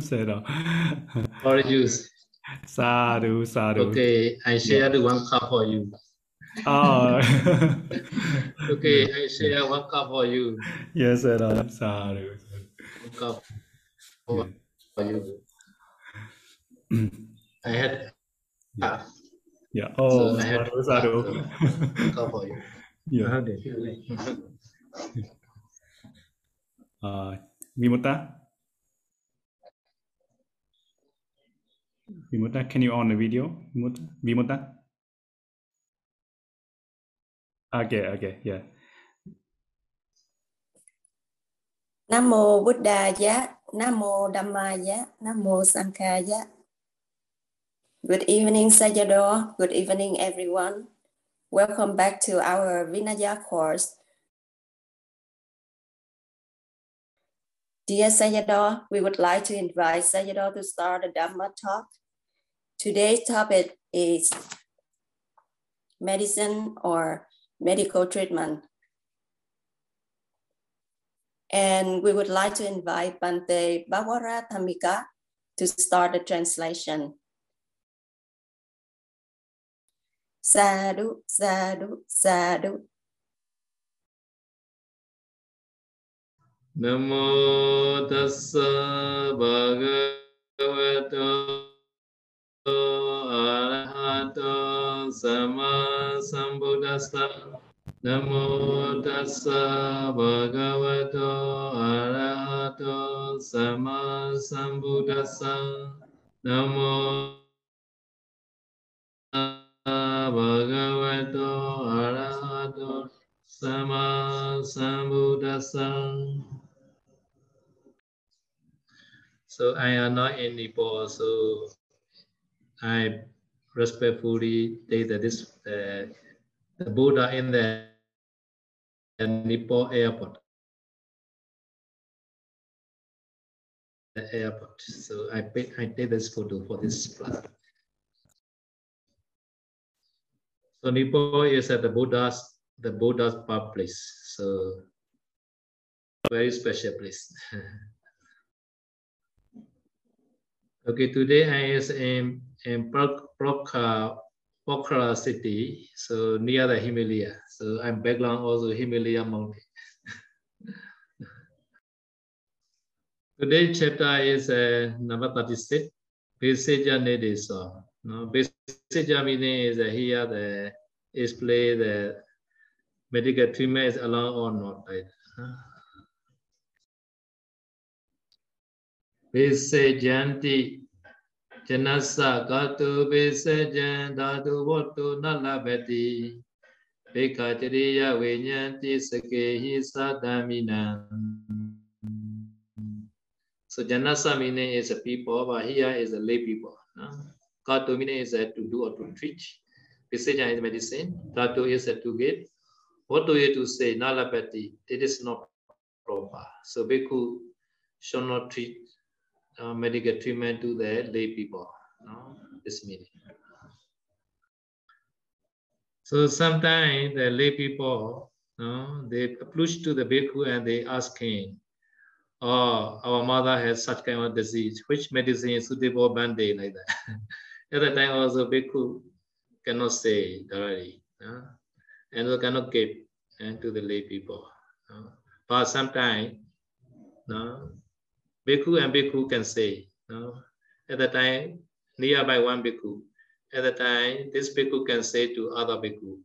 Sero. Orange juice. Sadhu, sadhu. Okay, I share the one cup for you. Oh. okay, I share one cup for you. Yes, sir. Sadhu. One cup for, for you. I had. Yeah. Yeah. Oh, So I had sadhu, sadhu. one cup for you. Yeah. Feel like? Uh, Vimuta? Vimuta, can you on the video? Vimuta? Vimuta? Okay, okay, yeah. Nam mô Buddha giá, Nam mô Dhamma giá, Nam mô Sankha giá. Good evening, Sayadaw. Good evening, everyone. Welcome back to our Vinaya course. Dear Sayadaw, we would like to invite Sayadaw to start the Dhamma talk. Today's topic is medicine or medical treatment. And we would like to invite Bante Bawara Tamika to start the translation. Sadhu, sadhu, sadhu. Namo tassa bhagavato arahato sama sambuddhassa Namo tassa bhagavato arahato sama sambuddhassa Namo bhagavato arahato sama sambuddhassa So I am not in Nepal, so I respectfully take that this uh, the Buddha in the Nepal airport. The airport. So I I take this photo for this plaza. So Nepal is at the Buddha's the Buddha's birth place. So very special place. Okay, today I is in in Pokhara, uh, Pokhara city, so near the Himalaya. So I'm background also Himalaya mountain. Today's chapter is uh, number 36, Beseja Nedesa. No, Beseja meaning is uh, here the display the medical treatment is allowed or not. Right? Besejanti Janasa Gatu Besejan Dadu Votu Nalabati Bekachariya Vinyanti Sakehi Sadamina. So Janasa meaning is a people, but here is a lay people. No? Gatu meaning is a to do or to treat. Besejan is medicine. Dadu is a to get. What do you to say? Nalabati. It is not proper. So Bhikkhu should not treat uh, medical treatment to the lay people. No? This meaning. So sometimes the lay people, no, they approach to the bhikkhu and they ask him, oh, our mother has such kind of disease, which medicine is suitable Band-Aid like that. At that time also bhikkhu cannot say directly, no? and also cannot give and to the lay people. No? But sometimes, no, Bhikkhu and Bhikkhu can say, no? At the time, nearby one Bhikkhu. At the time, this Bhikkhu can say to other Bhikkhu.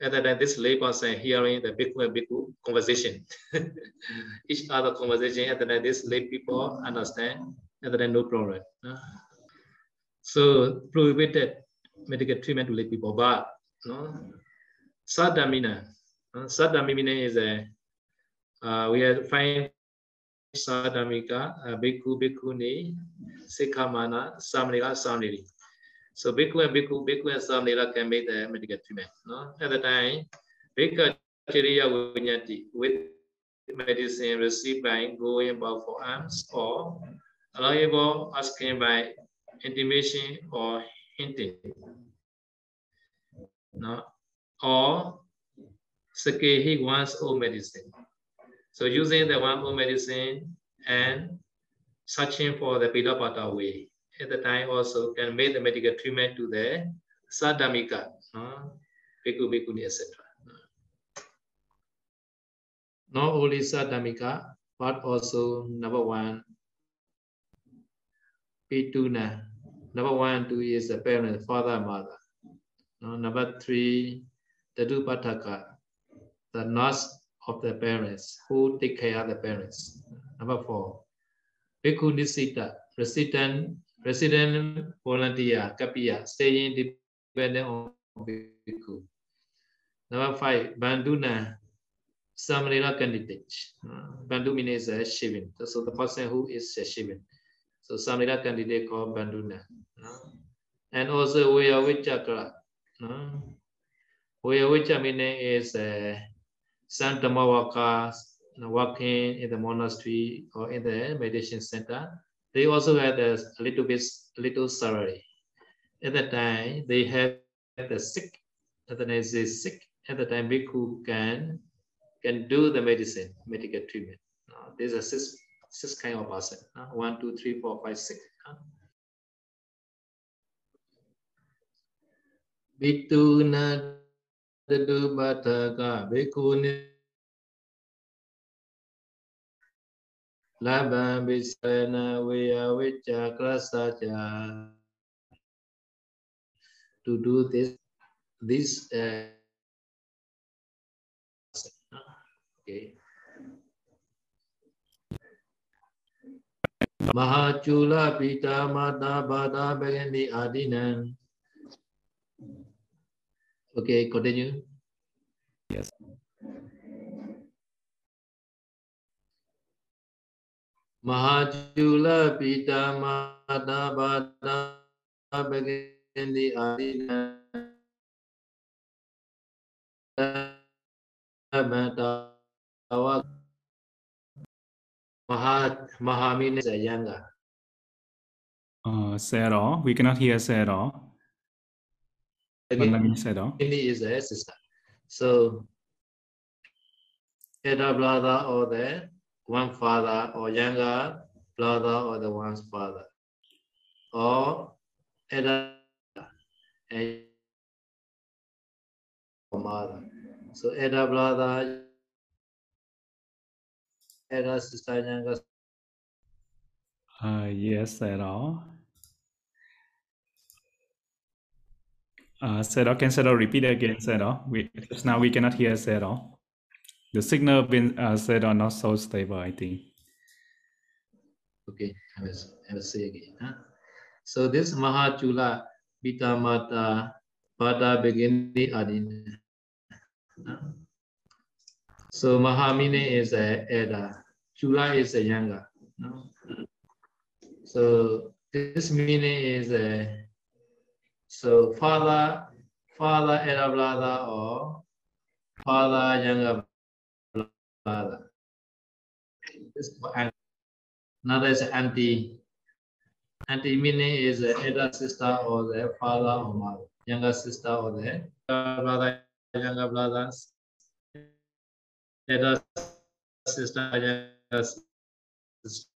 At the time, this lay person hearing the Bhikkhu and Bhikkhu conversation. Each other conversation, at the time, this lay people understand. At the time, no problem. No? So, prohibited medical treatment to lay people. But, no? Sadamina. Sadamina is a, uh, we are find Sadamika, uh, Bhikkhu, Bhikkhuni, Sikhamana, Samnika, Samniri. So Bhikkhu and Bhikkhu, Bhikkhu and Samnira can make the medical treatment. No? At the time, Bhikkhu Chiriya Vinyati with medicine received by going about for arms or allowable asking by intimation or hinting. No? Or Sakehi one's own medicine. So using the own medicine and searching for the Pilapata way. At the time also can make the medical treatment to the Sadhamika, uh, Bhikkhu, Bhikkhuni, etc. Not only Sadamika, but also number one, Pituna. Number one, two is the parent, father, mother. Number three, the Dupataka, the nurse of the parents who take care of the parents. Number four, Bhikkhu Nisita, resident, resident volunteer, Kapiya, staying dependent on Bhikkhu. Number five, Banduna, Samarila candidate. Uh, Bandu means a Shivin. So the person who is a Shivin. So Samarila candidate called Banduna. Uh, and also Vayavicakra. Uh, Vayavicakra meaning is a some Dhammawaka working in the monastery or in the meditation center. They also had a little bit, little salary. At that time, they had the sick. At the time, sick. At the time, Bhikkhu can can do the medicine, medical treatment. Uh, there's a six, six kind of person. One, two, three, four, five, six. Uh. Bituna Dadu Bataka Bhikkhuni Labha Visana Vya Vicha Krasacha to do this this uh, okay Mahachula Pita Mata Bada Bhagani Adinan Okay, continue. Yes. Mahajula Pita Mata Bada Bhagandi Adina Matawa Maha Mahamina is a younger. Uh, say it all. We cannot hear say it all. But let me say it all. Is a sister. So, elder brother or the one father or younger brother or the one's father. Or elder and mother. So elder brother, elder sister, younger Uh, yes, it all. Uh, Sero, can Sero repeat again, Sero? We just now we cannot hear Sero. The signal been uh, Sero not so stable, I think. Okay, I will, I will say again. Huh? So this Mahachula Pitamata Pada Begini Adina. Huh? So Mahamine is a elder, Chula is a younger. No? So this meaning is a so father, father elder brother or father younger brother. This is Another is auntie. Auntie meaning is the elder sister or the father or mother, younger sister or the brother, younger brothers, elder sister, younger sister.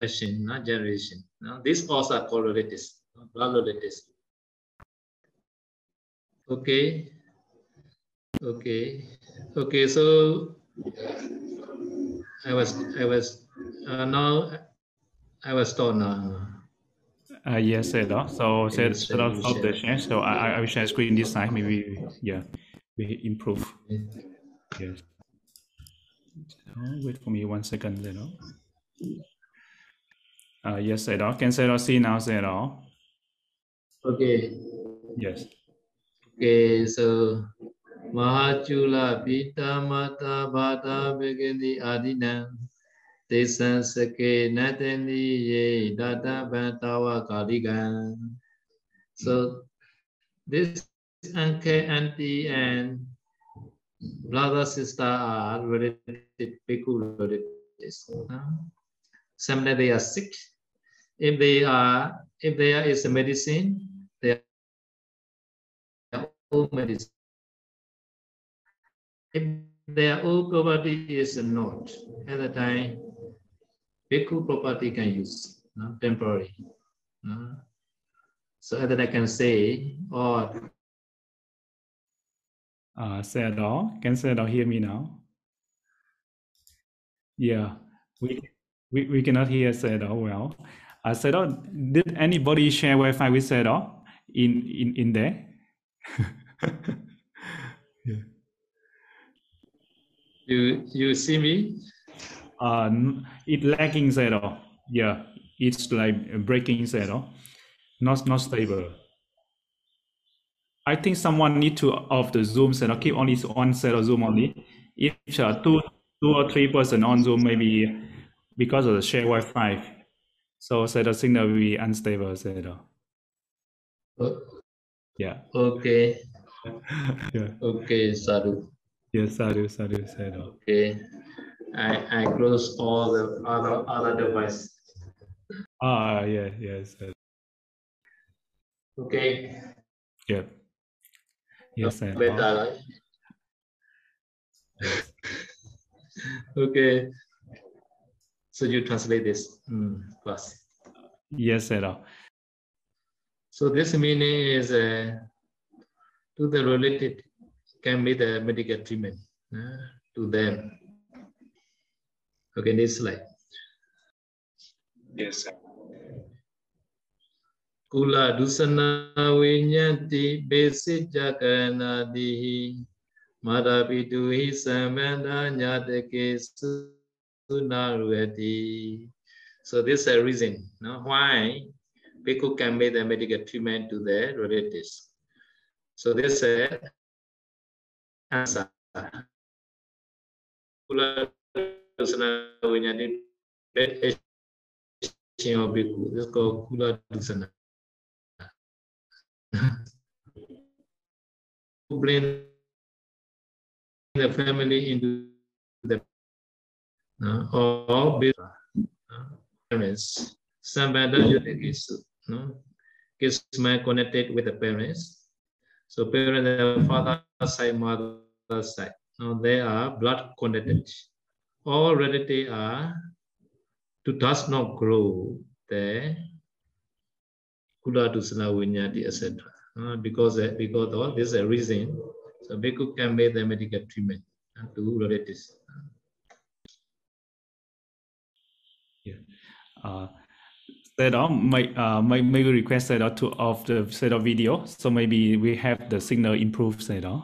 Generation, not generation. No? These also are called relatives, blood relatives. Okay. Okay. Okay. So I was I was uh, now I was told now. Uh, yes, Sero. So Yes, Sero you stop the share. So I, I- wish I will share screen this time. Maybe, yeah, we improve. Yes. So wait for me one second, Sero. Uh, yes, Sero. Can Sero see now, Sero? Okay. Yes. Okay. So Mahachula Pitamata Bata Begini Adinam Tesan Sake Natani Ye Data Bantawa Kaligan. So this uncle, auntie, and brother, sister are related, relatives. huh? Sometimes they are sick. If they are, if there is a medicine, they are own medicine. If their own property is not. At the time, bhikkhu property can use, no? temporary. No? So at that I can say, or uh, all. can say at all hear me now? Yeah, we we, we cannot hear Sayadaw well. Uh, Sayadaw, did anybody share Wi-Fi with Sayadaw in, in, in there? yeah. You you see me? Uh, it lagging Sayadaw. Yeah, it's like breaking Sayadaw. Not not stable. I think someone need to off the Zoom set or keep only one set of Zoom only. If uh, two two or three person on Zoom, maybe because of the shared Wi-Fi. So the signal will be unstable. Oh, Yeah. okay, yeah. okay, sadhu. Yes, sadhu, sadhu, sadhu. Okay, I I close all the other other device. Ah, yeah, yes, sadhu. Okay, yeah. Yes, better, right? okay. So you translate this mm, first. Yes, sadhu. So this meaning is uh, to the related can be the medical treatment uh, to them. Okay, this slide. Yes, sir. Kula dusana vinyanti besijakana dihi madapitu hi samanda nyatake sunarvati. So this is a reason no, why people can make the medical treatment to their relatives. So this is a answer. This is called Kula dusana. bring the family into uh, or based uh, parents. Sambandha is no is man connected with the parents. So parents, the father side, mother side. Now they are blood connected. All relatives are to does not grow the kula dusana vinyati, etc. Uh, because uh, because of this uh, reason, so bhikkhu can make the medical treatment uh, to relatives. Yeah. Uh, set up may uh may maybe request set up to off the set of video so maybe we have the signal improved set up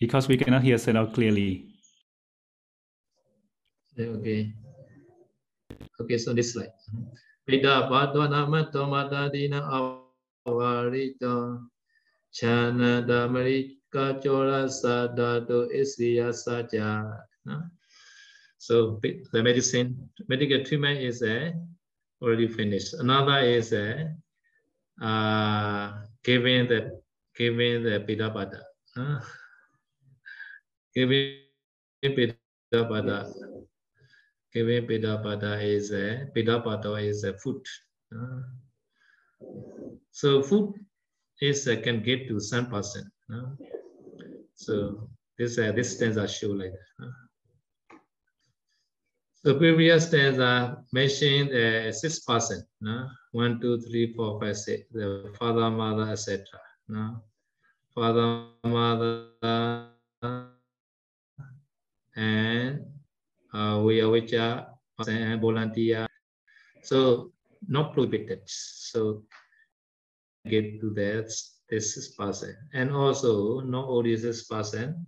because we cannot hear set up clearly. Okay. Okay, so this slide. Pida chana sadato isriya saja. So the medicine, medical treatment is uh, already finished. Another is uh, uh, giving the giving the pidapada. Uh, giving pidapada. Giving pidapada is a pidapada is a food. So food is uh, can give to some person. So this uh, this stanza show like that. The previous stanza mentioned uh, six person. No? One, two, three, four, five, six. The father, mother, etc. No? Father, mother, and uh, we are which are volunteer. So not prohibited. So get to that this is person and also not only this person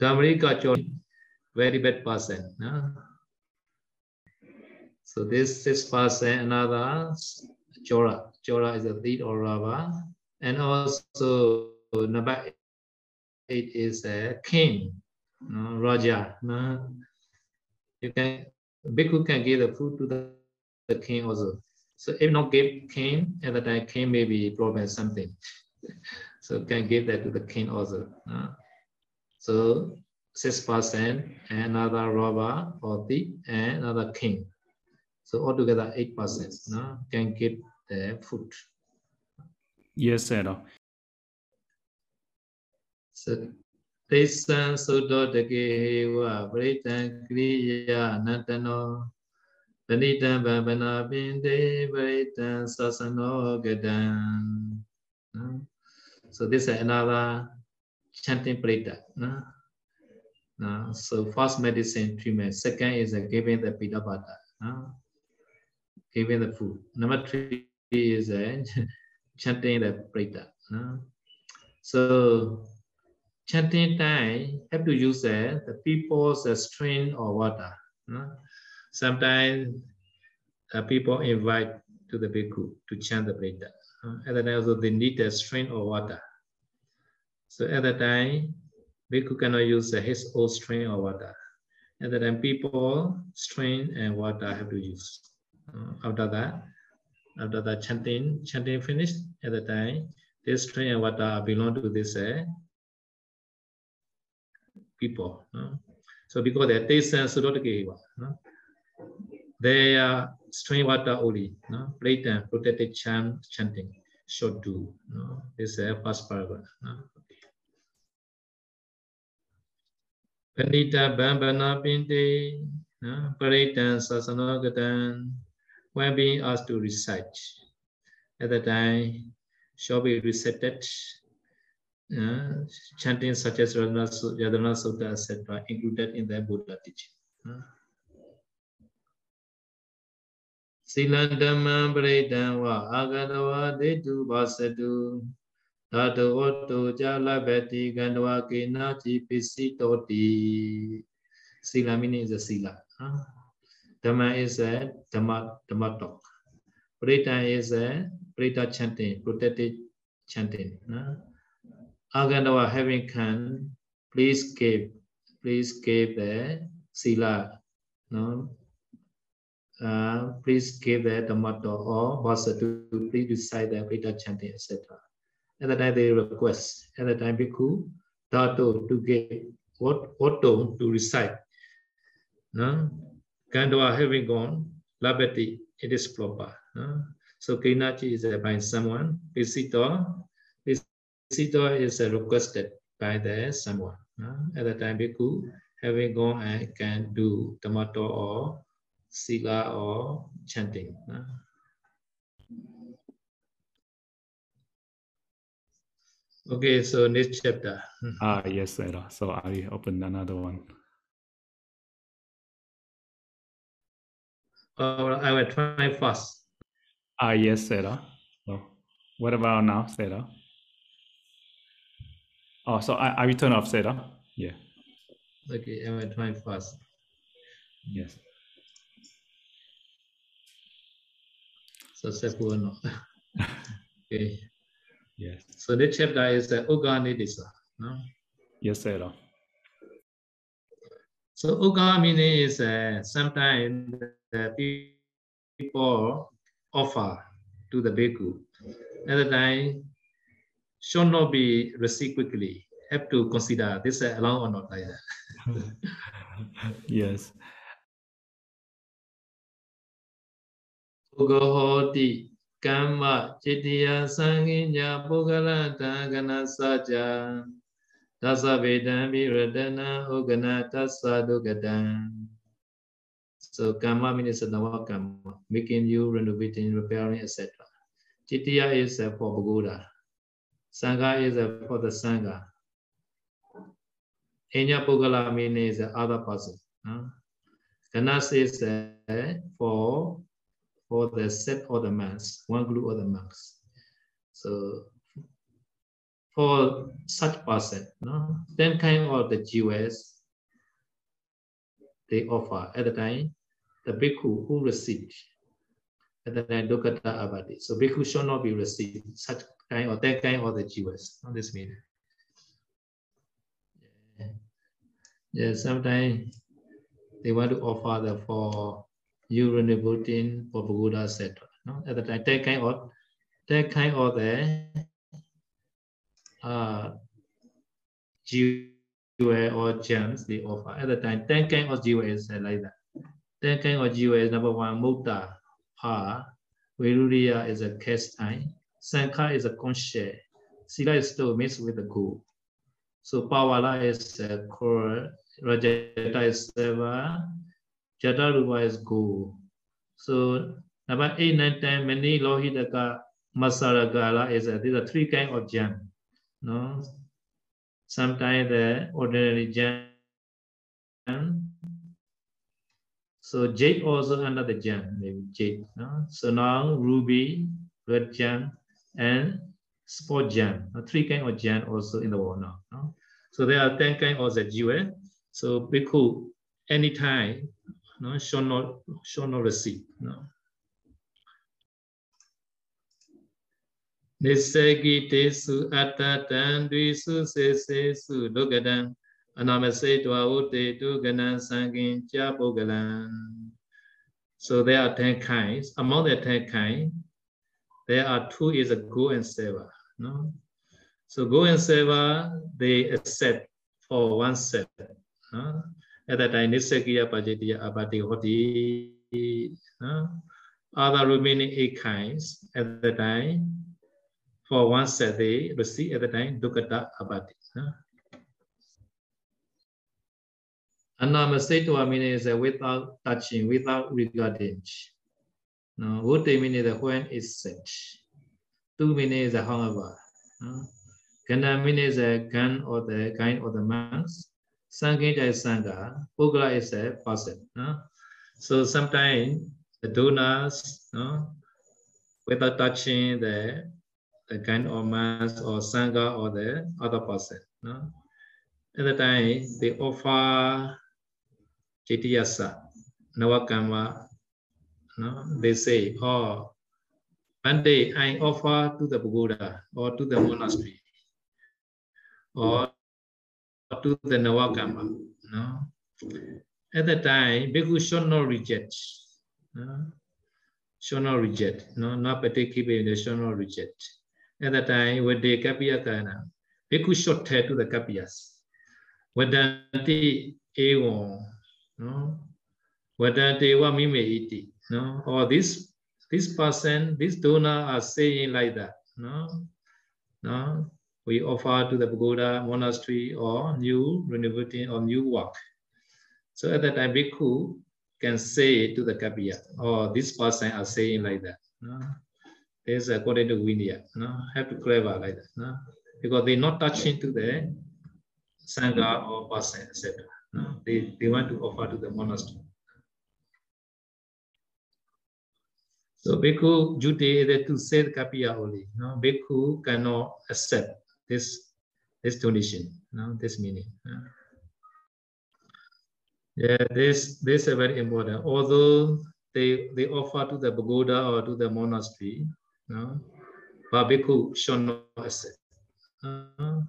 Dhamarika very bad person no? so this is person another chora chora is a thief or robber and also number eight is a king no? raja no? you can bhikkhu can give the food to the, the king also so if not give king, at the time king may be problem something. So can give that to the king also. Uh, so 6%, another robber 40, and another king. So altogether 8% no, can keep the food. Yes, sir. So Tesan Soto Dakehewa Britan Kriya Natano Panitan Bambana Binde Britan Sasano Gadan. So this is another chanting preta. No? No? so first medicine treatment second is uh, giving the pita bata no? giving the food number three is uh, chanting the prita no? so chanting time have to use uh, the people's uh, or water. Uh, sometimes uh, people invite to the bhikkhu to chant the Brita. Uh, at that time also they need a stream or water. So at the time, bhikkhu cannot use uh, his own stream or water. At that time, people stream and water have to use. Uh, after that, after the chanting, chanting finished, at the time, this stream and water belong to this uh, people. So because they taste and sudotake, no? they are stream water only, no? plate and protected chant, chanting, should do. No? This is the first paragraph. No? Panita Bambana Pinte. Paritan Sasanogatan, when being asked to recite. At the time, shall be recited uh, chanting such as Yadana Sutta, etc., included in the Buddha teaching. Uh. Silandama Dhammam wa Agadawa Detu Vasatu Tato Otto Jalabati Gandwa Kenachi Pisitoti Sila meaning is a sila. Dhamma is a Dhamma, Dhamma talk. Paritan is a Parita chanting, protected chanting. Agandawa having can please give, please give the sila, no? Uh, please give the tomato or basa to please recite the Veda chanting, etc. At the time they request, at the time Bhikkhu, Tato to what Otto to recite. No? Gandawa having gone, Labati, it is proper. No? So Kinachi is by someone, Pisito, Sita is requested by the someone. Uh, at the time, Bhikkhu having gone and can do tomato or sila or chanting. Uh. Okay, so next chapter. Ah, yes, sir. So I open another one. Uh, I will try first. Ah, yes, sir. So what about now, Sarah? Oh, so I, I will turn off Sarah. Yeah. Okay, I will try first. Yes. So Sepuano. okay. Yes. So this chapter is uh, Uganidisa. No? Yes, Sarah. So Uga meaning is uh, sometimes the people offer to the bhikkhu. At the time, should not be received quickly. Have to consider this uh, allowed or not like that. yes. Ugohoti Kamma Chitiya Sanginya Pugala Dagana Saja Dasa Vedan Viradana Ugana Tasa Dugadan. So Kamma means Nava Kamma, making you, renovating, repairing, etc. Chitiya is uh, for Buddha. Sangha is for the Sangha. Enya Pugala means the other person. Huh? Ganas is uh, for for the set of the monks, one group of the monks. So for such person, no, then kind of the Jews they offer at the time the bhikkhu who received at the time Dukkata Abadi. So bhikkhu should not be received such kind or that kind of the Jews. On this meaning. Yeah. yeah, sometimes they want to offer the for protein for Buddha etc. No? At the time, that kind of that kind of the uh jewel or gems they offer. At the time, that kind of jewel is like that. That kind of jewel is number one, Mukta, Pa, Viruriya is a cast time. Sankha is a shell. Sila is still mixed with the gold. So Pawala is uh, core, Rajata is Seva, Jatarupa is Go. So number 8, 9, 10, many Lohitaka, Masaragala is uh, these are three kind of jam. No? Sometimes the ordinary jam. So jade also under the jam, maybe jade. No? So now ruby, red jam, and sport jam. Three kind of jam also in the world now. No? So there are 10 kind of the jewel. So bhikkhu, anytime, no, should not, should not receive. No? Nisegi tesu atatan dvisu se se su logadan anamase twa ute tu ganan sangin cha bogalan. So there are 10 kinds. Among the 10 kinds, there are two is a go and seva. No? So go and seva, they accept for one set. No? At that time, Nisakiya Pajitiya Abati Hoti. No? Other remaining eight kinds at the time, for one set they receive at the time Dukkata Abati. No? Anamasitwa means without touching, without regarding. No, would mean the when is set. Two means however. No? Gana means the gun or the kind or the monks. Sangha is Sangha. Pugla is a person. No? So sometimes the donors, no, without touching the the kind of mass or Sangha or the other person. No? At the time, they offer Chitiyasa, Nawakama, no? they say, oh, one day I offer to the Buddha or to the monastery or to the Nawakama. No? At the time, Bhikkhu should not reject. No? Should not reject. No, not particularly should not reject. At the time, when the Kapiya Kana, Bhikkhu should tell to the Kapiyas. Vedanti evam, no? Vedanti wa mime iti. No? Or this this person, this donor are saying like that. No? No? We offer to the Pagoda monastery or new renovating or new work. So at that time, Bhikkhu can say to the Kapiya, or oh, this person are saying like that. No? This according to Vinaya. No? Have to clever like that. No? Because they're not touching to the Sangha or person, etc. No? They, they want to offer to the monastery. So Bhikkhu duty is to say the Kapiya only. No? Bhikkhu cannot accept this this donation, no? this meaning. No? Yeah, this this is very important. Although they they offer to the pagoda or to the monastery, no, but should not accept. Uh,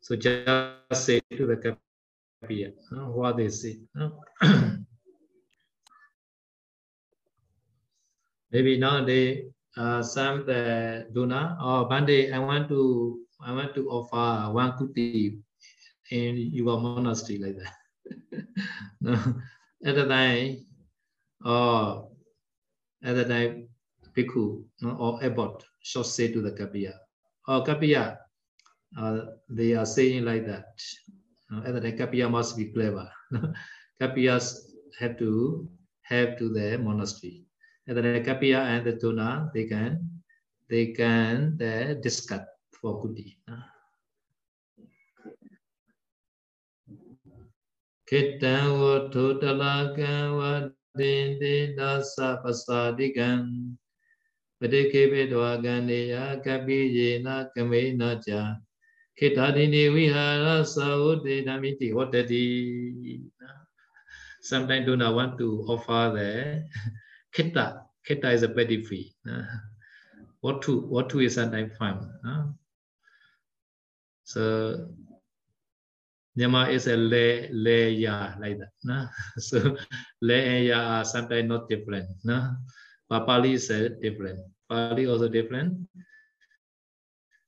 so just say to the kapiya uh, what they say. Uh. Maybe nowadays uh, some the donor or one day I want to I want to offer one kuti in your monastery like that. no. At the time, or at the time, bhikkhu no, or abbot should say to the kapiya, oh kapiya, uh, they are saying like that. Uh, at the time, kapiya must be clever. Kapiyas have to have to the monastery and the Kapiya and the Tuna, they can they can uh, discuss for Kuti. Kitan wa tutalakan wa dindi dasa pasadikan Padike vedwagandeya kapiyena kamena cha Kitadini vihara saude namiti vatati Sometimes do not want to offer the Kitta. Kitta is a pedigree. Uh, what to what to is sometimes fun. So Nyama is a le le ya like that. No? So le and ya are sometimes not different. No? But Pali is a different. Pali also different.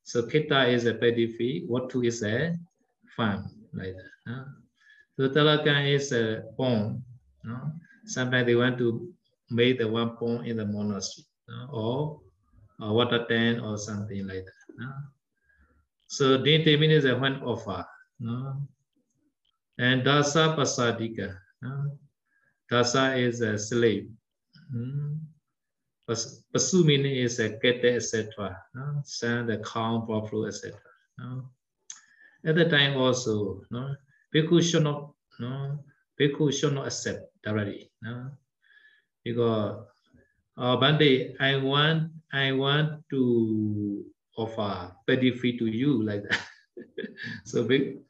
So kita is a pedigree. What to is a farm like that. No? So talakan is a pond. No? Sometimes they want to make the one pond in the monastery uh, or a water tank or something like that. Uh. So Dinti means a one offer. No? And Dasa Pasadika. No? Dasa is a slave. Hmm? Pasu meaning is a kete, etc. No? Sand, the cow, buffalo, etc. No? At the time also, no? Bhikkhu should not, no? Bhikkhu should not accept directly. No? Because uh, Bande, I want, I want to offer a petty fee to you like that. so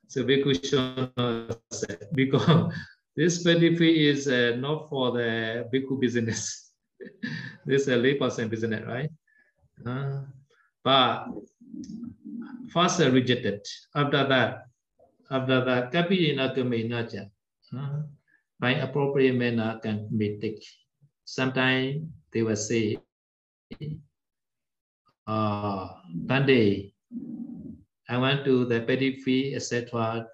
so Bhikkhu not accept because this petty fee is uh, not for the Bhikkhu business. this is a layperson business, right? Uh, but first uh, rejected. After that, after that, kapiyena kamena uh, by appropriate manner can be taken. Sometimes they will say, uh, Bande, I went to the fee, etc.,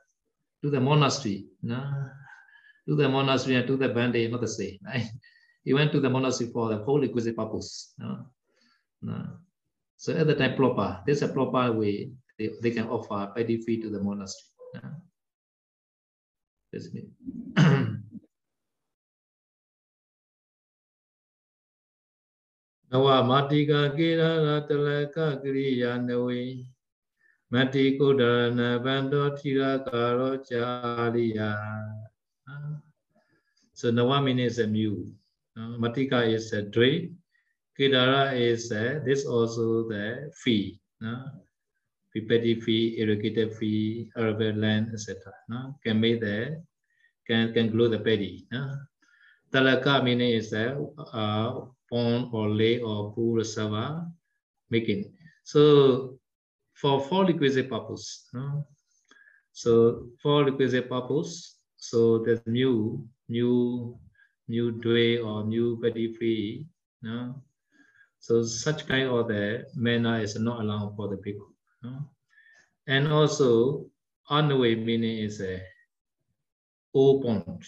to the monastery. No? To the monastery and to the Bande, not the same. Right? He went to the monastery for the whole requisite purpose. No? No. So at the time proper, there's a proper way they, they can offer fee to the monastery. No? That's me. နဝမာတိကကေရရတလကကရိယာနဝေမတိကုဒရဏဗန္တောတိရကာရောကြာရိယာ so nawa means a mu matika is a dre kedara is a, this also the fee no pipeti fee irrigated fee urban land etc no can make the can can grow the paddy no talaka meaning is a uh, pond or lake or pool reservoir making. So for four requisite purpose, so for requisite purpose, so there's new, new, new dway or new body free, no? So such kind of the manner is not allowed for the people. No? And also on the way meaning is a O pond,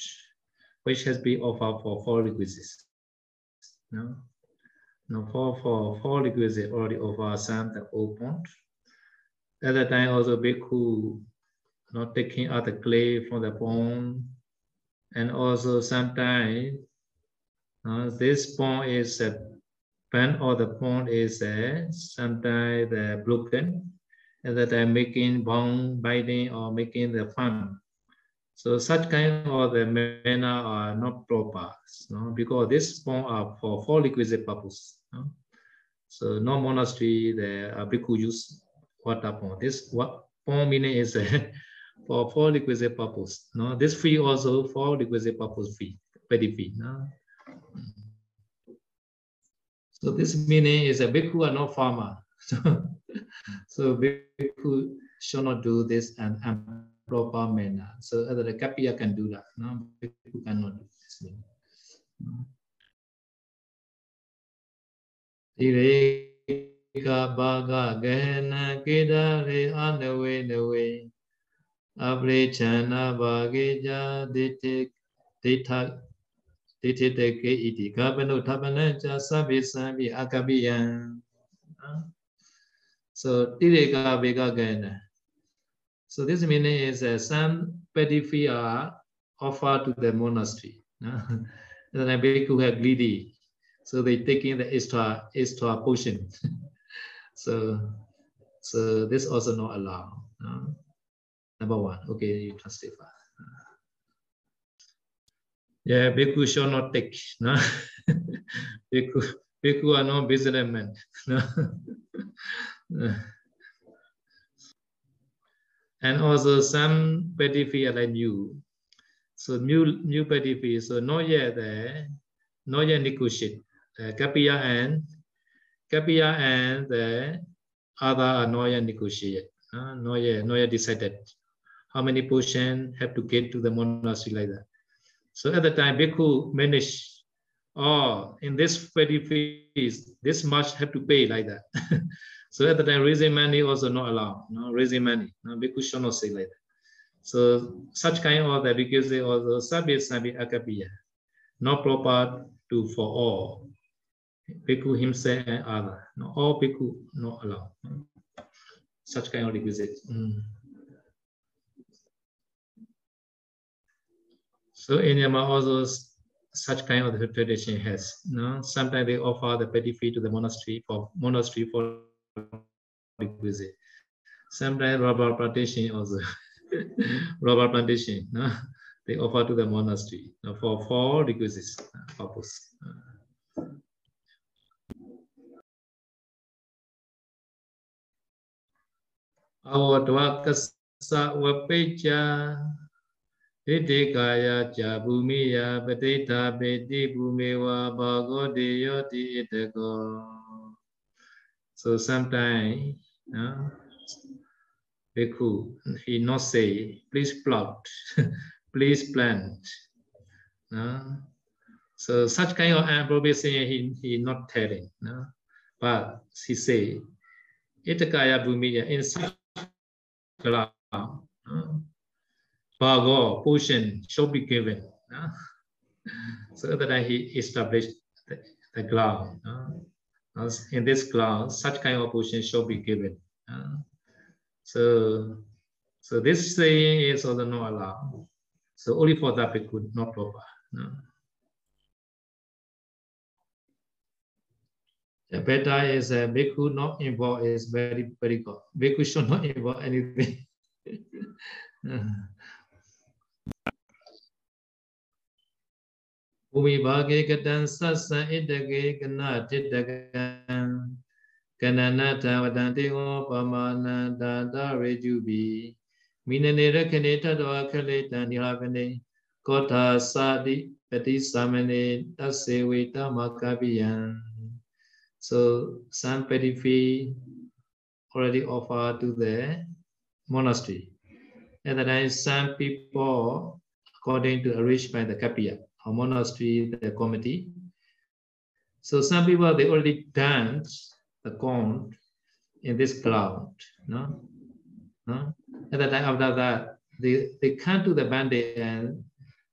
which has been offered for four requisites. No, no for for for requisite already over some the opened. At that time also bhikkhu not taking out the clay from the bone, and also sometimes uh, this bone is a pen or the bone is a sometimes the broken. At that time making bone binding or making the fun so such kind of the manner are not proper, no? because this form are for four requisite purpose. No? So no monastery, the uh, bhikkhu use water pond. This what pond meaning is uh, for four requisite purpose. No, this fee also for requisite purpose fee, petty fee. No? So this meaning is a bhikkhu are not farmer. So, so bhikkhu should not do this and, and proper manner. So other the Kapiya can do that. No, people cannot do this. Tireka baga gehena keda re anawe nawe abre chana bageja dite dita dite ke iti kabano tabana cha sabi sabi akabiyan. So tireka bega gehena. So this meaning is uh, some petty fee are offered to the monastery. then a bhikkhu are greedy, so they take in the extra extra portion. so so this also not allowed. No? Number one. Okay, you translate. Yeah, bhikkhu shall not take. No? bhikkhu, bhikkhu are no businessmen. No? And also some petty fee are like new. So new new petty fee. So not yet there, not yet negotiate. Uh, Kapiya and Kapiya and the other are not yet negotiated. Uh, not yet, not yet decided. How many portion have to get to the monastery like that. So at the time, Bhikkhu managed, oh, in this petty fees, this much have to pay like that. So at the time, raising money also not allowed. No, raising money. No, bhikkhu should not say like that. So such kind of that because they also sabi sabi akapiya, not proper to for all. Bhikkhu himself and other. No, all bhikkhu not allowed. No. Such kind of requisite. Mm. So in Myanmar also such kind of tradition has. Know, sometimes they offer the petty fee to the monastery for monastery for requisite. Sometimes rubber plantation also, rubber plantation, no? they offer to the monastery no? for four requisites purpose. Avadvakasa vapecha Hiti kaya cha bhumiya patita peti bhumiwa bhagodeyoti itako so sometimes uh, bhikkhu he not say please plant please plant uh, so such kind of appropriation he he not telling No? but he say itakaya bhumiya in such ground uh, Bhago portion should be given. Uh, so that he established the, the ground. Uh, in this class, such kind of portion should be given. Uh, so, so this saying is also not allowed. So only for that bhikkhu, not proper. No. The better is a bhikkhu not involved is very, very good. Bhikkhu should not involve anything. ဥမိဘာကေကတံသသံဣတကေကနတိတကံကနနထဝတံတေဝပမာဏံတာတရေကျုပိမိနနေရခဏေတတဝခလေတံနိဟာကနေကောထာသာတိပတိသမနေတဆေဝေတမကပိယံ so some pedifi already offered to the monastery at the time some people according to arranged by the kapiya monastery, the committee. So some people, they already dance the count in this cloud. No? No? At the time after that, they, they come to the bandit and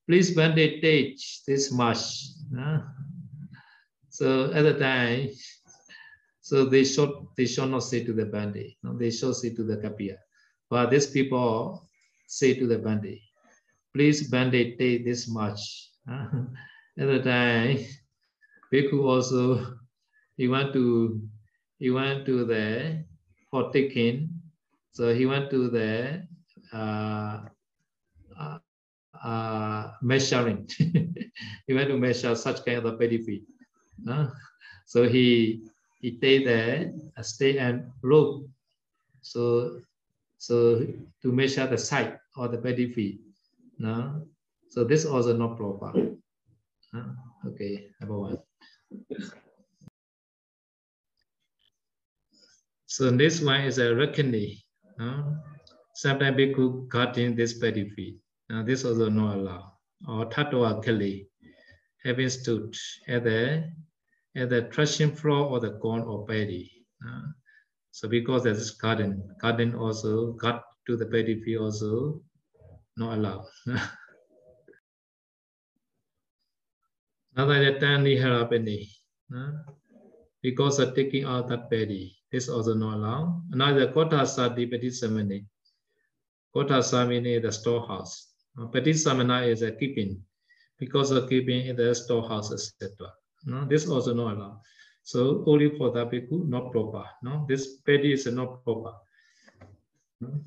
please bandit teach this much. No? So at the time, so they should they should not say to the bandit, no? they should say to the kapiya. But these people say to the bandit, please bandit take this much. At the time, Bhikkhu also he went to he went to the for taking, so he went to the uh, uh, uh, measuring. he went to measure such kind of. Uh, so he he take the uh, stay and look. So so to measure the site or the benefit. No? So this also not proper. Okay, number one. So this one is a reckoning. Uh, sometimes bhikkhu got in this benefit. Uh, this also not allowed. Or tattva kali, having stood at the at the threshing floor or the corn or paddy. Uh, so because there's garden, garden also got to the paddy also not allowed. Another tani harapani. Because of taking out that belly, this also not allowed. Another kota sati patisamani. Kota samini the storehouse. Patisamana is a keeping. Because of keeping in the storehouse, etc. This also not allowed. So only for the bhikkhu, not proper. No, this petty is not proper. No?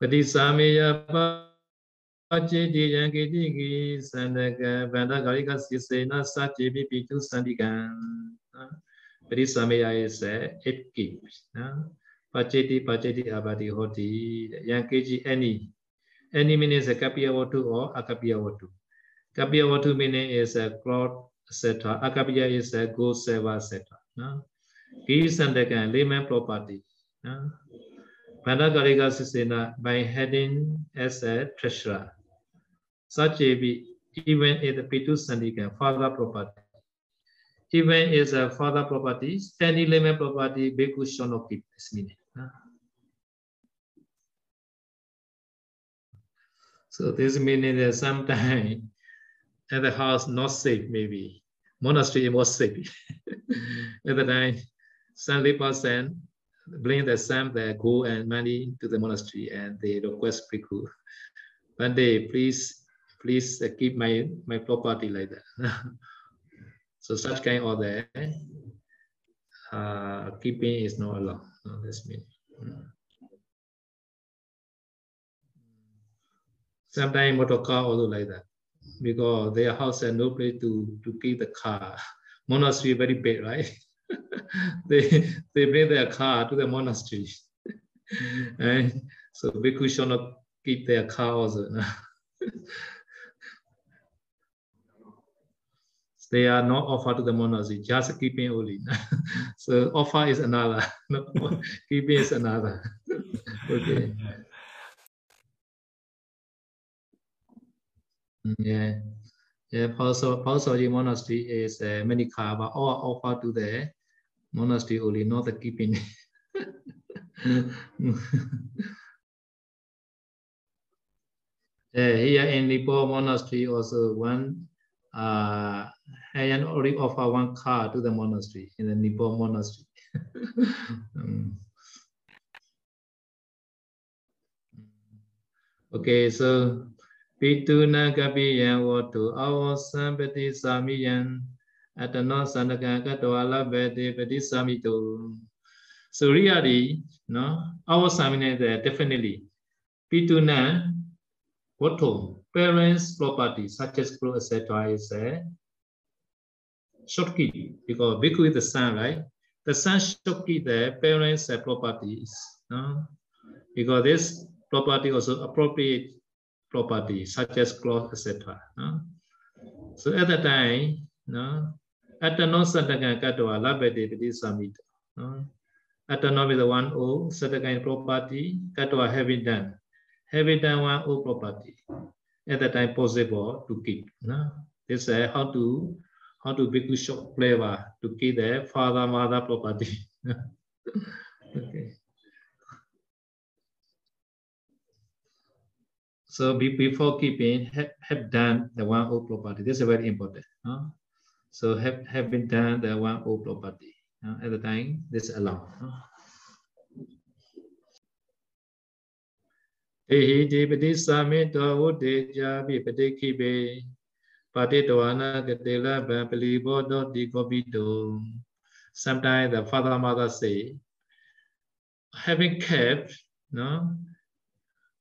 Patisameya အจิတိယံကိတိကိသန္တကဗန္ဒဂါရိကစိစေနစัจจิပိပိတုသန္တိကံပရိသမယရဲ့ဆက် it keeps နော်ပจิတိပจิတိအဘာတိဟောတိယံကိจิ any any meaning is a kapiya watu or akapiya watu kapiya watu meaning is a cloud etc akapiya is a go server etc နော်ကိသန္တကံ layman property နော်ဗန္ဒဂါရိကစိစေန by heading as a treasurer Such a be even if the Pitu Sandika, father property. Even is a father property, any layman property, this meaning. So this meaning that sometimes at the house not safe, maybe. Monastery was safe. at the time, some percent bring the same the gold and money to the monastery and they request Bhikkhu. One day, please, please keep my, my property like that. so such kind of the uh, keeping is not allowed. No, that's mean. Sometimes motor car also like that because their house has no place to, to keep the car. Monastery very big, right? they they bring their car to the monastery. and so bhikkhu should not keep their car also. They are not offered to the monastery, just keeping only. so offer is another, keeping is another. okay. Yeah. Yeah, Pausal Pausal monastery is uh, many car, but all offer to the monastery only, not the keeping. yeah, here in Nepal monastery also one uh and only offer one car to the monastery in the Nippon monastery. um, okay, so Pituna Gabiyan votu awasan pati samiyan atano sandaka Katoala beti pati samito. So really, no, awasan means definitely. Pituna votu parents' property such as clothes, etc. is uh, a short key because bhikkhu is the son, right? The should keep the parents' uh, properties, no? Because this property also appropriate property such as cloth, etc. No? So at that time, no, Atano Sataka Katwa Labete Piti Samita. No? Atano is the one O, Sataka property, Katwa having done. Having done one O property. At that time possible to keep. No? This is how to how to big shop flavor to keep the father mother property. okay. So be, before keeping, have, have done the one old property. This is very important. Huh? So have, have been done the one old property. Uh, at the time, this allowed. Huh? Ehi di pati sami to ude jabi pati kibe pati doana gatela ban pali bodo di kobido. Sometimes the father mother say, having kept, no,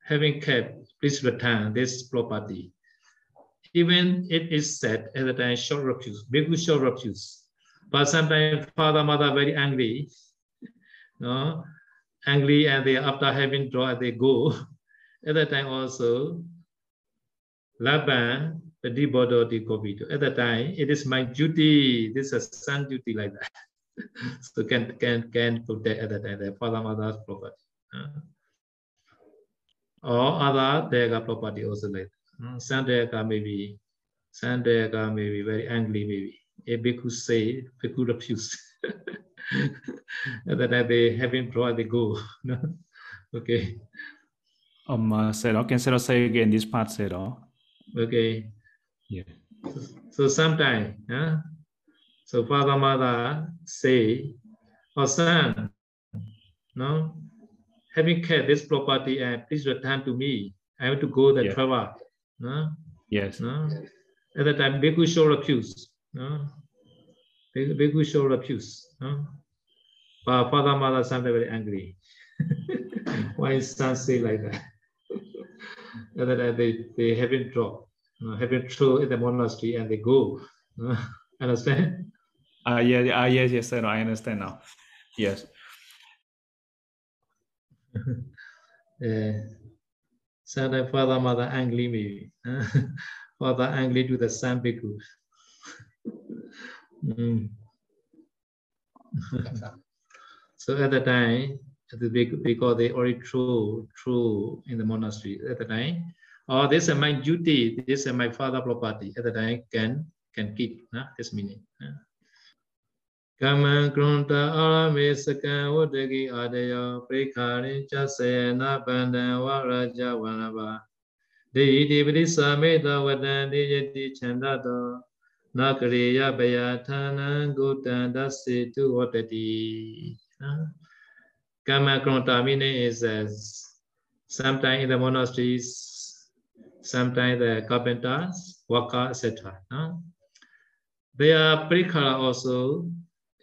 having kept please return this property. Even it is said at the time short refuse, bhikkhu short refuse. But sometimes father, mother very angry, no, angry and they after having drawn they go. At that time also, Laban, the Dibodo di Kobito. At that time, it is my duty, this is a son duty like that. so can can can protect at that time the father mother's property. Uh, or other Dega property also like that. Some Dega maybe, some Dega maybe very angry maybe. A bhikkhu say, bhikkhu refuse. and then they having brought they go. okay. Um, uh, Sero, can Sero say again this part, Sero? Okay. Yeah. So, so sometimes, huh? so father, mother say, or son, no, having kept this property and please return to me. I have to go the Yeah. travel. No? Yes. No? At the time, Bhikkhu show refuse. No? Bhikkhu show refuse. No? But father, mother, sometimes very angry. Why son say like that? At the time, they, they haven't dropped. No? Haven't throw in the monastery and they go. No? Understand? Uh, yeah, uh, yes, yes, Sero, I understand now. Yes. uh, sometimes father, mother angry maybe. father angry to the son bhikkhu. Mm. so at the time, because they already true, true in the monastery at the time, oh, this is my duty, this is my father property. At the time, can can keep. Nah? This meaning. nah. ကမ္မံကရုံတအာရမေစကံဝတ္တကိအာတယောပရိခာရိကျစေနပန္တံဝရကြဝနဘာဒေဟိတိပရိသမေတဝတံတိယတိချန္တတောနာကရေယဘယဌာနံဂုတံဒစေတုဝတ္တတိနော် Kama Kronta is uh, sometimes in the monasteries, sometimes the carpenters, worker, etc. No? They are prekara also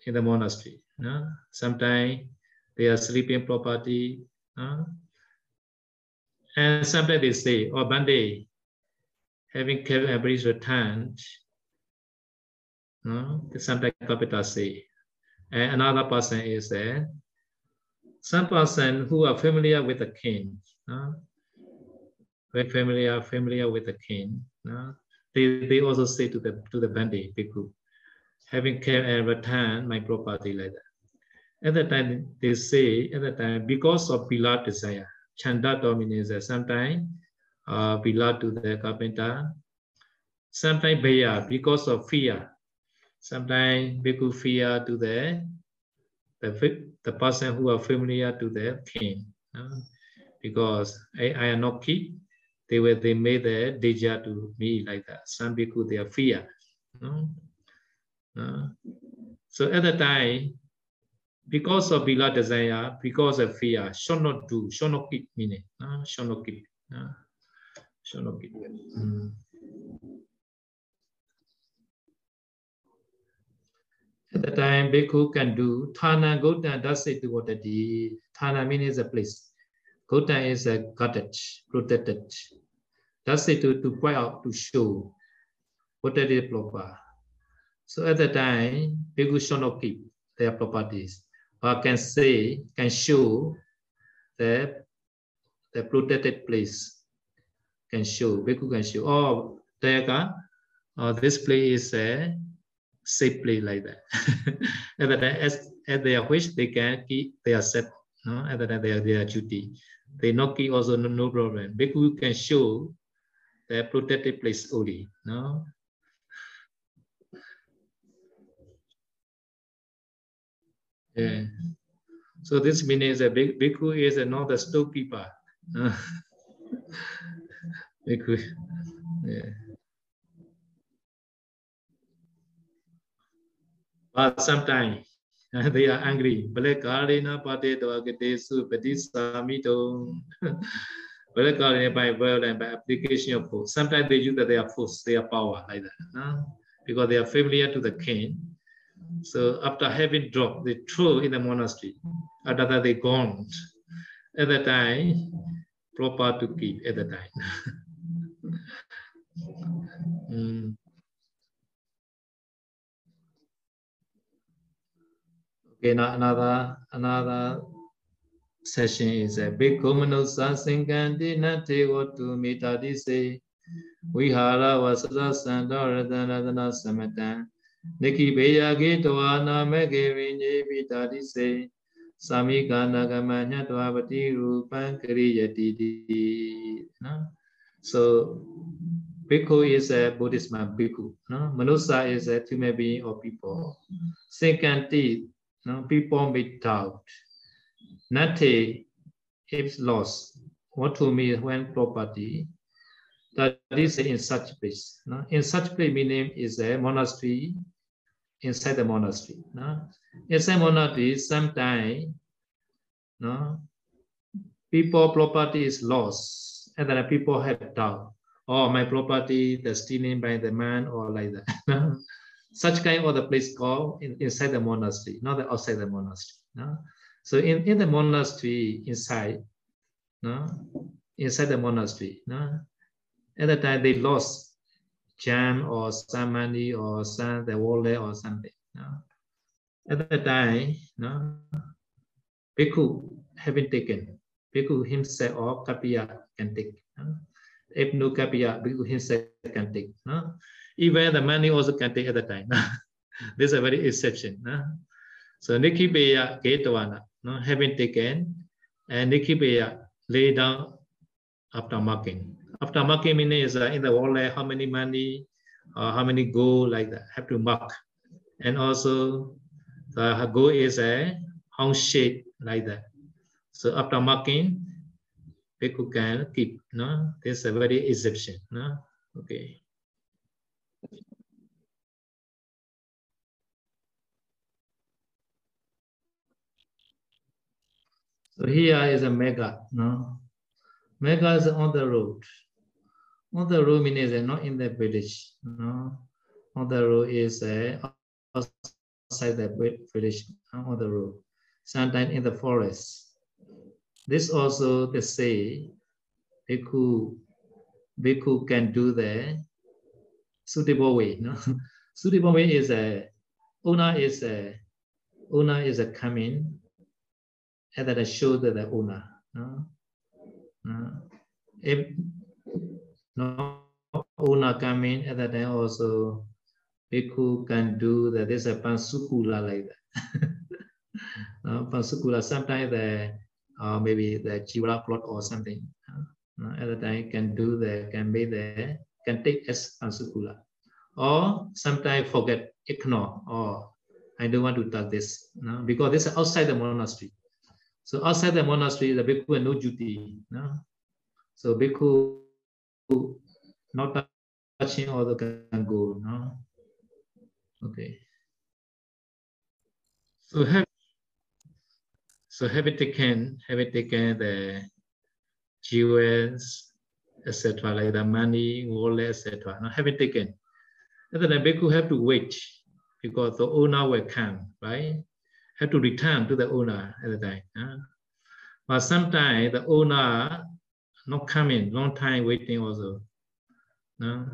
in the monastery. No? Sometimes they are sleeping property. No? And sometimes they say, oh, day, having kept and breeze returned, no? sometimes carpenters say. And another person is there. Some person who are familiar with the king, no? very familiar, familiar with the king. No? They, they also say to the to the Bandi Bhikkhu, having kept and returned my property like that. At that time, they say, at that time, because of beloved desire, chanda dominates sometimes uh, beloved to the carpenter, sometimes bhaya, because of fear, sometimes bhikkhu fear to the, the, the person who are familiar to the king. Uh, because I, I am not key, they were they made the deja to me like that. Some people they are fear. No? Uh, so at the time, because of bila desire, because of fear, should not do, should not keep meaning, uh, should not keep, uh, should not keep. Mm. At the time, Bhikkhu can do Thana it what the Thana means a place. Gautam is a cottage, protected. It to, point out, to show is proper. So at the time, people should not keep their properties, but can say, can show the, the protected place, can show, people can show, oh, there, oh, this place is a safe place like that. at the time, as, at their wish, they can keep their set, no? at the time, their, their duty. They not keep also no, no problem. Bhikkhu can show the protected place only. No. Yeah. So this means big bhikkhu is not the storekeeper. bhikkhu. Yeah. But sometimes they are angry. Balekarina pate dvagate su patisamitum. Whether by word and by application of force. Sometimes they use that they their force, their power like that. No? Because they are familiar to the king. So after having dropped, they throw in the monastery. After that, they gone. At the time, proper to keep at the time. Okay, now another another session is a bhikkhu manusa sinkanti nati vatu mitati se vihara vasada sandaradana radana samatan niki beya ge tawana mege vinye vitati se samikana gamanya dvapati rupan kriyati di so bhikkhu is a buddhist man bhikkhu no manusa is a human being or people sinkanti no people without Nothing is lost. What to me when property? That is in such place. No? In such place meaning is a monastery inside the monastery. No? Inside monastery, sometimes no, people property is lost and then people have doubt. Oh, my property, the stealing by the man or like that. Such kind of the place called in, inside the monastery, not the outside the monastery. No? So in, in the monastery inside, no, inside the monastery, no, at the time they lost jam or some money or some the wallet or something. No? At the time, no, Bhikkhu having taken, Bhikkhu himself or Kapiya can take. No? If no Kapiya, Bhikkhu himself can take. No? Even the money also can take at the time. this is a very exception. No? So Nikhipeya Ketavana, no, having taken, and Nikhipeya lay down after marking. After marking meaning is uh, in the wallet, how many money, uh, how many gold, like that, have to mark. And also the gold is a hound shape like that. So after marking, people can keep. No, this is a very exception. No, okay. So here is a mega, no? Mega is on the road. On the road means not in the village, no? On the road is uh, outside the village, on the road. Sometimes in the forest. This also they say bhikkhu, bhikkhu can do the suitable way. No? suitable way is uh, a owner is uh, a owner is a coming I show the, the owner. No? Uh, if no owner coming and then also bhikkhu can do that. There's a pansukula like that. uh, pansukula sometimes the uh, maybe the jivara plot or something. Uh, at the time can do the can be the can take as pansukula. Or sometimes forget, ignore, or I don't want to touch this no? because this is outside the monastery. So outside the monastery, the bhikkhu has no duty. No? So bhikkhu not touching all the can go. No? Okay. So have so have it taken, have it taken the jewels, etc., like the money, wallet, etc. Now have it taken. And then the bhikkhu have to wait because the owner will come, right? Have to return to the owner at the time. Huh? But sometimes the owner not coming, long time waiting also. No?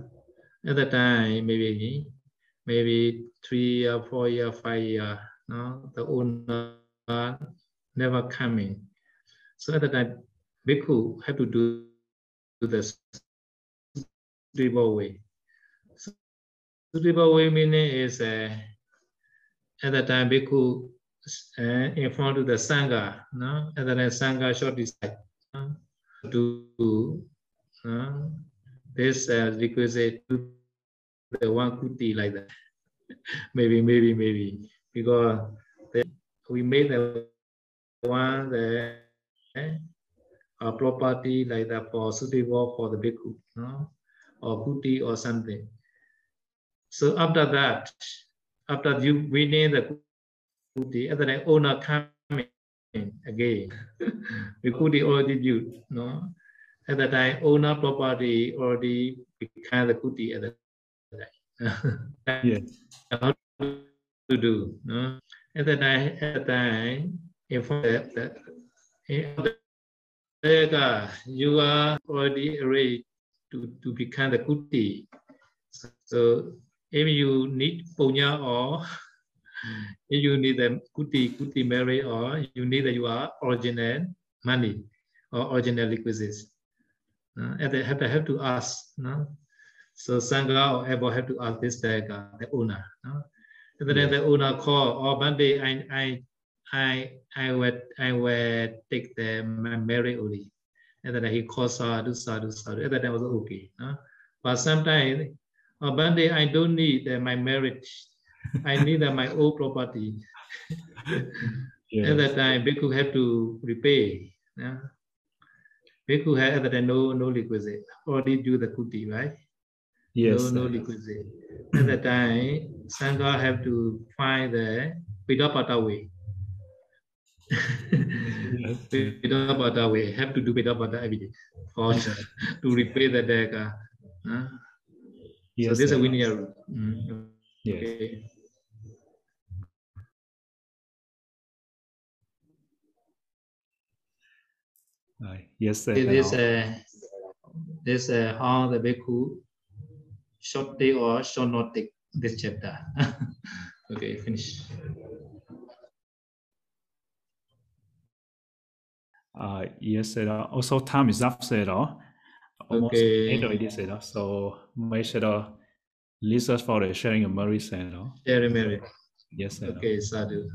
At the time, maybe maybe three or four year, five year, no? the owner never coming. So at the time, bhikkhu have to do the suitable way. Suitable way meaning is uh, at the time bhikkhu uh, in front of the sangha, no? and then the sangha short decide uh, to uh, this uh, requisite the one kuti like that. maybe, maybe, maybe because the, we made the one the uh, property like that for suitable for the bhikkhu, no? or kuti or something. So after that, after you winning the kuti, and then owner coming again. the kuti already built, no? At that time, owner property already become the kuti at that time. yes. How to do, no? At that time, at that time, in front of that, that you are already ready to, to become the kuti. So if you need punya or if you need the kuti kuti merit or you need that you are original money or original requisites. Uh, and they have, to have to ask. No? So Sangha or Ebo have to ask this the, the owner. No? And then yeah. the owner call, or oh, I I I I will I will take the my merit only. And then he calls sadhu sadhu sadhu. And then I was okay. No? But sometimes uh, one day I don't need uh, my marriage. I need uh, my old property. yes. At that time, Bhikkhu have to repay. Yeah? Bhikkhu had at that time no, no requisite. Already do the kuti, right? Yes. No, no requisite. at that time, Sangha have to find the Pindapata way. yes. Pindapata way. Have to do Pindapata every day for, to repay the debt. Uh, Yes, so this is a rule. Mm. Yes. Okay. Uh, yes, sir. This, uh, this uh, how the bhikkhu short take or short not take this chapter. okay, finish. Uh, yes, sir. Also, time is up, sir almost okay. end already said. So make sure listen for the sharing of Mary said. Sharing Mary. Yes, sir. Okay, sadhu.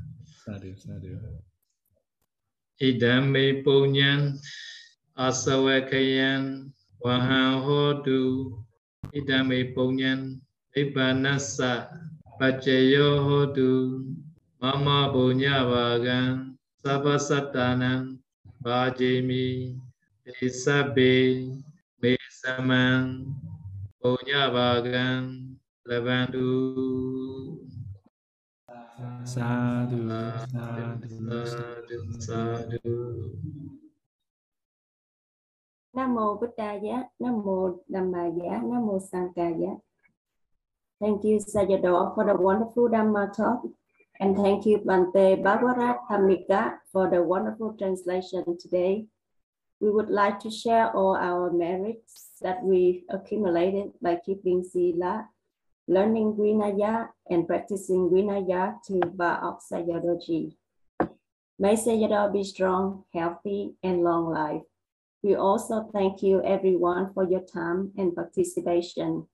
Sadhu, sadhu. idame punyan asawakayan wahahodu. Idame punyan ibanasa pacheyo hodu mama punya bagan sabasatanan bajemi isabe mesaman punya bagan labandu Sadhu, sadhu, sadhu, sadhu. Nam mô Buddhaya, Nam mô Dhammaya, Nam mô Sankhaya. Thank you, Sayadaw, for the wonderful Dhamma talk. And thank you, Bante Bhagavarat Thamika, for the wonderful translation today. We would like to share all our merits that we accumulated by keeping Sila, learning Vinaya, and practicing Vinaya to Pa-Auk Sayadaw May Sayadaw be strong, healthy, and long life. We also thank you everyone for your time and participation.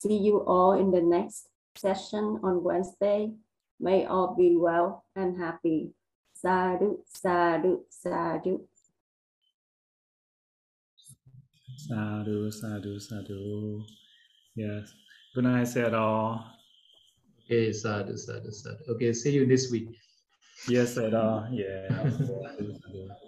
See you all in the next session on Wednesday. May all be well and happy. Sadhu, sadhu, sadhu. sadhu, sadhu, sadhu. Yes. Good night, Sayadaw. Okay, sadhu, sadhu, sadhu. Okay, see you this week. Yes, Sayadaw. Yeah.